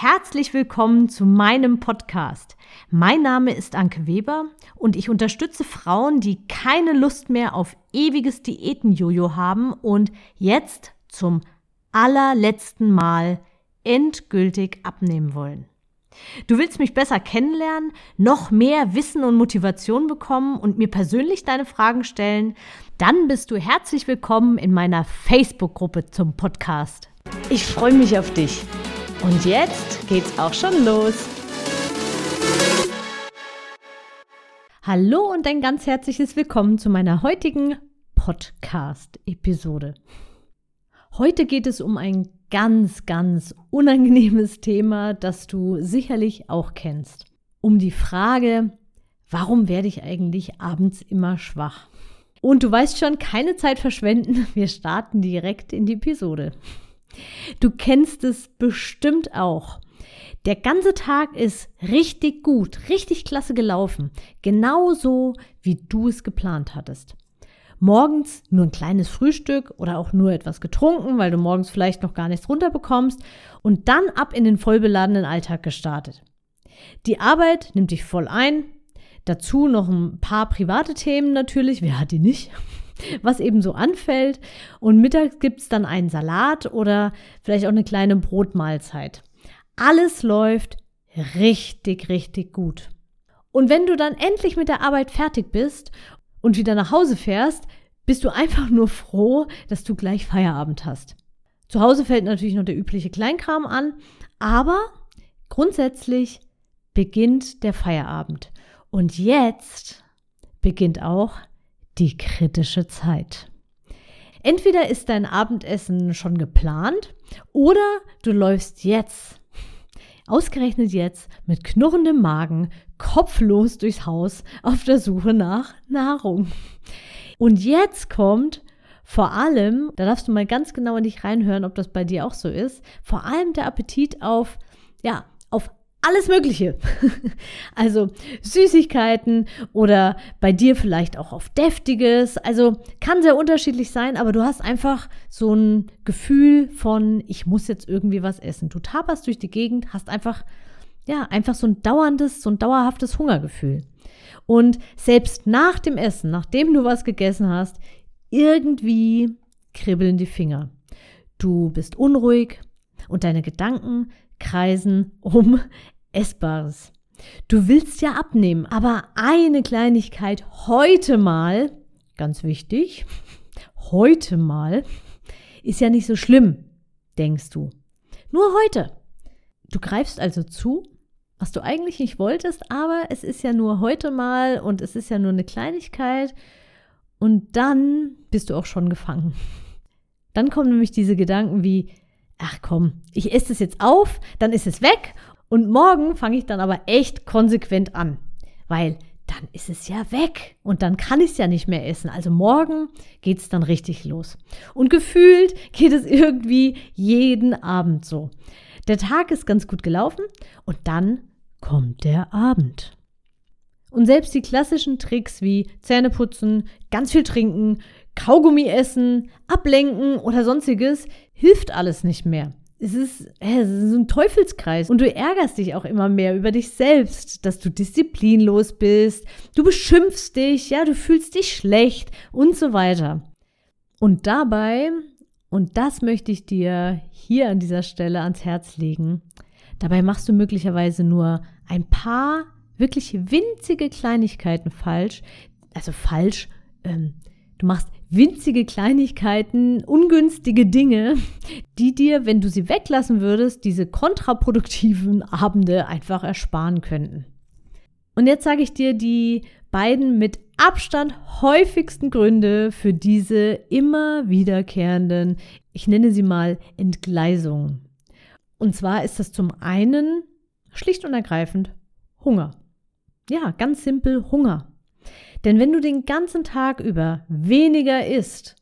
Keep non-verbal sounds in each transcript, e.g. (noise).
Herzlich willkommen zu meinem Podcast. Mein Name ist Anke Weber und ich unterstütze Frauen, die keine Lust mehr auf ewiges Diätenjojo haben und jetzt zum allerletzten Mal endgültig abnehmen wollen. Du willst mich besser kennenlernen, noch mehr Wissen und Motivation bekommen und mir persönlich deine Fragen stellen? Dann bist du herzlich willkommen in meiner Facebook-Gruppe zum Podcast. Ich freue mich auf dich. Und jetzt geht's auch schon los. Hallo und ein ganz herzliches Willkommen zu meiner heutigen Podcast-Episode. Heute geht es um ein ganz, ganz unangenehmes Thema, das du sicherlich auch kennst. Um die Frage, warum werde ich eigentlich abends immer schwach? Und du weißt schon, keine Zeit verschwenden, wir starten direkt in die Episode. Du kennst es bestimmt auch. Der ganze Tag ist richtig gut, richtig klasse gelaufen. Genauso, wie du es geplant hattest. Morgens nur ein kleines Frühstück oder auch nur etwas getrunken, weil du morgens vielleicht noch gar nichts runterbekommst und dann ab in den vollbeladenen Alltag gestartet. Die Arbeit nimmt dich voll ein. Dazu noch ein paar private Themen natürlich. Wer hat die nicht? (laughs) was eben so anfällt. Und mittags gibt es dann einen Salat oder vielleicht auch eine kleine Brotmahlzeit. Alles läuft richtig, richtig gut. Und wenn du dann endlich mit der Arbeit fertig bist und wieder nach Hause fährst, bist du einfach nur froh, dass du gleich Feierabend hast. Zu Hause fällt natürlich noch der übliche Kleinkram an, aber grundsätzlich beginnt der Feierabend. Und jetzt beginnt auch die kritische Zeit. Entweder ist dein Abendessen schon geplant oder du läufst jetzt, ausgerechnet jetzt, mit knurrendem Magen, kopflos durchs Haus auf der Suche nach Nahrung. Und jetzt kommt vor allem, da darfst du mal ganz genau in dich reinhören, ob das bei dir auch so ist, vor allem der Appetit auf, ja, auf alles Mögliche. (laughs) also Süßigkeiten oder bei dir vielleicht auch auf Deftiges. Also kann sehr unterschiedlich sein, aber du hast einfach so ein Gefühl von, ich muss jetzt irgendwie was essen. Du taperst durch die Gegend, hast einfach, ja, einfach so ein dauerndes, so ein dauerhaftes Hungergefühl. Und selbst nach dem Essen, nachdem du was gegessen hast, irgendwie kribbeln die Finger. Du bist unruhig und deine Gedanken kreisen um Essbares. Du willst ja abnehmen, aber eine Kleinigkeit heute mal, ganz wichtig, heute mal, ist ja nicht so schlimm, denkst du. Nur heute. Du greifst also zu, was du eigentlich nicht wolltest, aber es ist ja nur heute mal und es ist ja nur eine Kleinigkeit und dann bist du auch schon gefangen. Dann kommen nämlich diese Gedanken wie, ach komm, ich esse es jetzt auf, dann ist es weg und morgen fange ich dann aber echt konsequent an, weil dann ist es ja weg und dann kann ich es ja nicht mehr essen. Also morgen geht es dann richtig los. Und gefühlt geht es (laughs) irgendwie jeden Abend so. Der Tag ist ganz gut gelaufen und dann kommt der Abend. Und selbst die klassischen Tricks wie Zähne putzen, ganz viel trinken, Kaugummi essen, ablenken oder sonstiges hilft alles nicht mehr. Es ist, es ist ein Teufelskreis. Und du ärgerst dich auch immer mehr über dich selbst, dass du disziplinlos bist, du beschimpfst dich, ja, du fühlst dich schlecht und so weiter. Und dabei, und das möchte ich dir hier an dieser Stelle ans Herz legen, dabei machst du möglicherweise nur ein paar wirklich winzige Kleinigkeiten falsch, also falsch, ähm, du machst winzige Kleinigkeiten, ungünstige Dinge, die dir, wenn du sie weglassen würdest, diese kontraproduktiven Abende einfach ersparen könnten. Und jetzt sage ich dir die beiden mit Abstand häufigsten Gründe für diese immer wiederkehrenden, ich nenne sie mal Entgleisungen. Und zwar ist das zum einen schlicht und ergreifend Hunger. Ja, ganz simpel Hunger. Denn wenn du den ganzen Tag über weniger isst,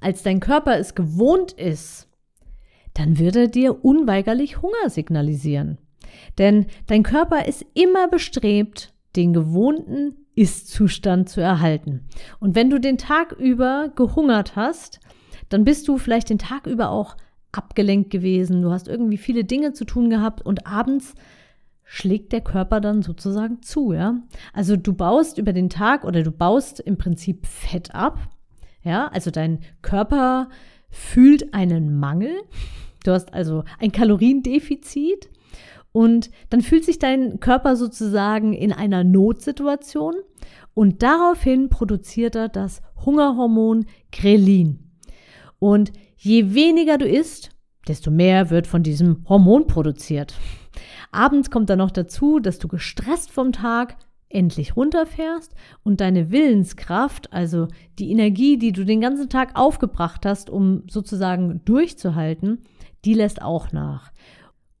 als dein Körper es gewohnt ist, dann wird er dir unweigerlich Hunger signalisieren. Denn dein Körper ist immer bestrebt, den gewohnten Ist-Zustand zu erhalten. Und wenn du den Tag über gehungert hast, dann bist du vielleicht den Tag über auch abgelenkt gewesen, du hast irgendwie viele Dinge zu tun gehabt und abends schlägt der Körper dann sozusagen zu, ja? Also du baust über den Tag oder du baust im Prinzip Fett ab. Ja, also dein Körper fühlt einen Mangel. Du hast also ein Kaloriendefizit und dann fühlt sich dein Körper sozusagen in einer Notsituation und daraufhin produziert er das Hungerhormon Grelin. Und je weniger du isst, desto mehr wird von diesem Hormon produziert. Abends kommt dann noch dazu, dass du gestresst vom Tag endlich runterfährst und deine Willenskraft, also die Energie, die du den ganzen Tag aufgebracht hast, um sozusagen durchzuhalten, die lässt auch nach.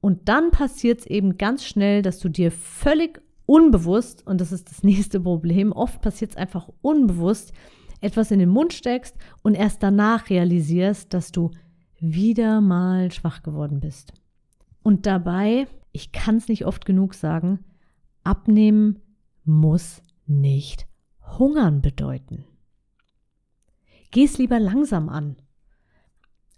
Und dann passiert es eben ganz schnell, dass du dir völlig unbewusst, und das ist das (laughs) nächste Problem, oft passiert es einfach unbewusst, etwas in den Mund steckst und erst danach realisierst, dass du wieder mal schwach geworden bist. Und dabei, ich kann es nicht oft genug sagen, abnehmen muss nicht hungern bedeuten. Geh es lieber langsam an.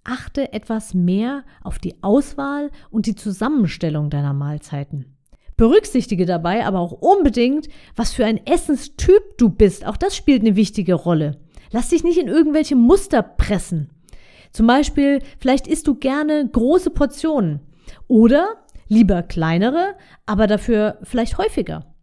Achte etwas mehr auf die Auswahl und die Zusammenstellung deiner Mahlzeiten. Berücksichtige dabei aber auch unbedingt, was für ein Essenstyp du bist. Auch das spielt eine wichtige Rolle. Lass dich nicht in irgendwelche Muster pressen. Zum Beispiel, vielleicht isst du gerne große Portionen oder lieber kleinere, aber dafür vielleicht häufiger.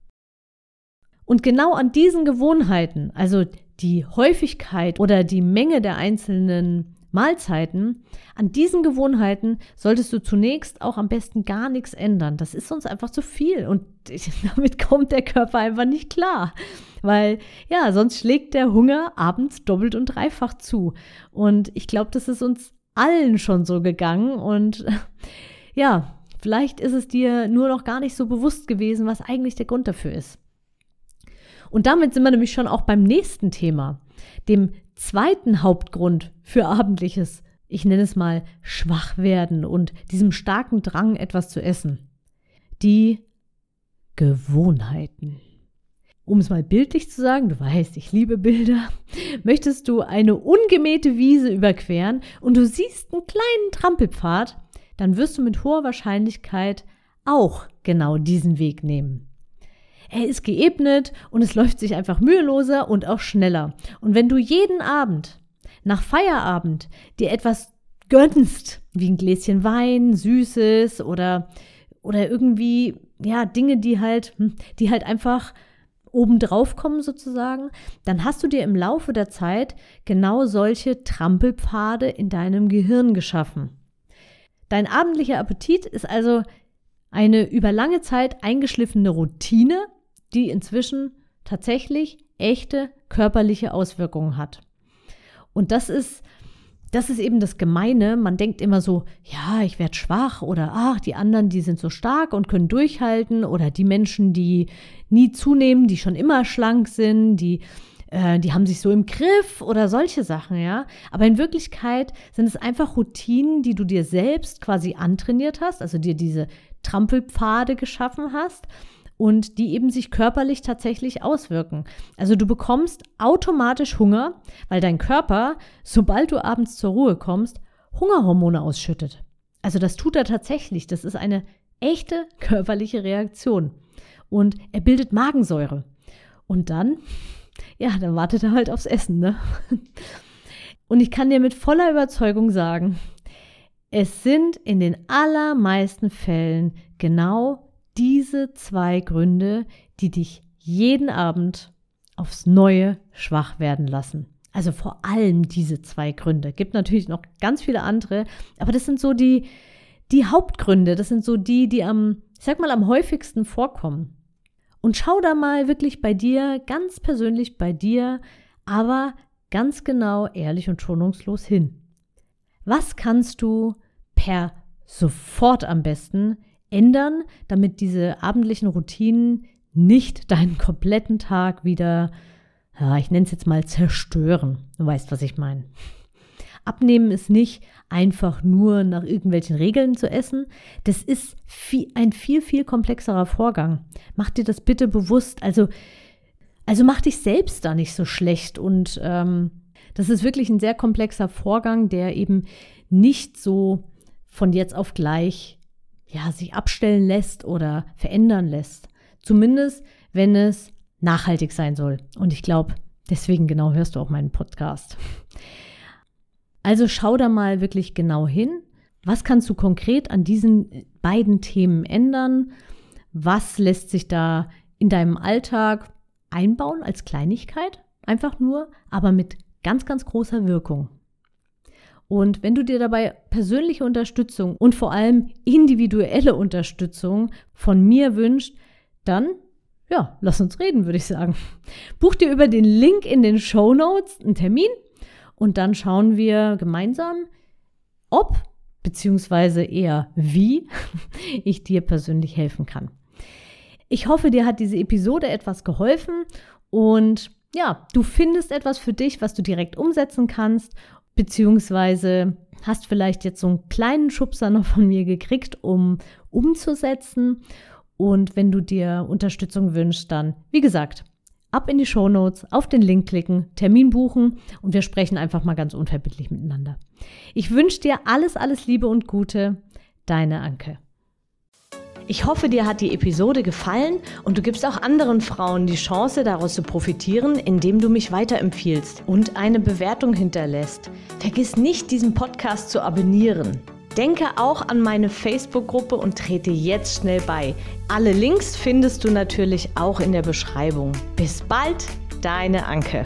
Und genau an diesen Gewohnheiten, also die Häufigkeit oder die Menge der einzelnen Mahlzeiten, an diesen Gewohnheiten solltest du zunächst auch am besten gar nichts ändern. Das ist sonst einfach zu viel und (laughs) damit kommt der Körper einfach nicht klar. Weil ja, sonst schlägt der Hunger abends doppelt und dreifach zu. Und ich glaube, das ist uns allen schon so gegangen und (laughs) ja, vielleicht ist es dir nur noch gar nicht so bewusst gewesen, was eigentlich der Grund dafür ist. Und damit sind wir nämlich schon auch beim nächsten Thema, dem zweiten Hauptgrund für abendliches, ich nenne es mal Schwachwerden und diesem starken Drang, etwas zu essen. Die Gewohnheiten. Um es mal bildlich zu sagen, du weißt, ich liebe Bilder, (laughs) möchtest du eine ungemähte Wiese überqueren und du siehst einen kleinen Trampelpfad, dann wirst du mit hoher Wahrscheinlichkeit auch genau diesen Weg nehmen er ist geebnet und es läuft sich einfach müheloser und auch schneller. Und wenn du jeden Abend nach Feierabend dir etwas gönnst, wie ein Gläschen Wein, Süßes oder, oder irgendwie, ja, Dinge, die halt, hm, die halt einfach obendrauf kommen sozusagen, dann hast du dir im Laufe der Zeit genau solche Trampelpfade in deinem Gehirn geschaffen. Dein abendlicher Appetit ist also eine über lange Zeit eingeschliffene Routine, die inzwischen tatsächlich echte körperliche Auswirkungen hat. Und das ist, das ist eben das Gemeine. Man denkt immer so, ja, ich werde schwach oder ach, die anderen, die sind so stark und können durchhalten oder die Menschen, die nie zunehmen, die schon immer schlank sind, die äh, die haben sich so im Griff oder solche Sachen, ja. Aber in Wirklichkeit sind es einfach Routinen, die du dir selbst quasi antrainiert hast, also dir diese Trampelpfade geschaffen hast und die eben sich körperlich tatsächlich auswirken. Also du bekommst automatisch Hunger, weil dein Körper, sobald du abends zur Ruhe kommst, Hungerhormone ausschüttet. Also das tut er tatsächlich. Das ist eine echte körperliche Reaktion. Und er bildet Magensäure. Und dann, ja, dann wartet er halt aufs Essen, ne? Und ich kann dir mit voller Überzeugung sagen, es sind in den allermeisten Fällen genau diese zwei Gründe, die dich jeden Abend aufs Neue schwach werden lassen. Also vor allem diese zwei Gründe. Gibt natürlich noch ganz viele andere, aber das sind so die, die Hauptgründe. Das sind so die, die am, ich sag mal, am häufigsten vorkommen. Und schau da mal wirklich bei dir, ganz persönlich bei dir, aber ganz genau, ehrlich und schonungslos hin. Was kannst du per sofort am besten ändern, damit diese abendlichen Routinen nicht deinen kompletten Tag wieder, ich nenne es jetzt mal zerstören. Du weißt, was ich meine. Abnehmen ist nicht einfach nur nach irgendwelchen Regeln zu essen. Das ist viel, ein viel, viel komplexerer Vorgang. Mach dir das bitte bewusst. Also, also mach dich selbst da nicht so schlecht. Und ähm, das ist wirklich ein sehr komplexer Vorgang, der eben nicht so von jetzt auf gleich ja, sich abstellen lässt oder verändern lässt. Zumindest, wenn es nachhaltig sein soll. Und ich glaube, deswegen genau hörst du auch meinen Podcast. Also schau da mal wirklich genau hin. Was kannst du konkret an diesen beiden Themen ändern? Was lässt sich da in deinem Alltag einbauen als Kleinigkeit? Einfach nur, aber mit ganz, ganz großer Wirkung. Und wenn du dir dabei persönliche Unterstützung und vor allem individuelle Unterstützung von mir wünschst, dann ja, lass uns reden, würde ich sagen. Buch dir über den Link in den Show Notes einen Termin und dann schauen wir gemeinsam, ob beziehungsweise eher wie (laughs) ich dir persönlich helfen kann. Ich hoffe, dir hat diese Episode etwas geholfen und ja, du findest etwas für dich, was du direkt umsetzen kannst beziehungsweise hast vielleicht jetzt so einen kleinen Schubser noch von mir gekriegt, um umzusetzen. Und wenn du dir Unterstützung wünschst, dann, wie gesagt, ab in die Show Notes, auf den Link klicken, Termin buchen und wir sprechen einfach mal ganz unverbindlich miteinander. Ich wünsche dir alles, alles Liebe und Gute. Deine Anke. Ich hoffe, dir hat die Episode gefallen und du gibst auch anderen Frauen die Chance, daraus zu profitieren, indem du mich weiterempfiehlst und eine Bewertung hinterlässt. Vergiss nicht, diesen Podcast zu abonnieren. Denke auch an meine Facebook-Gruppe und trete jetzt schnell bei. Alle Links findest du natürlich auch in der Beschreibung. Bis bald, deine Anke.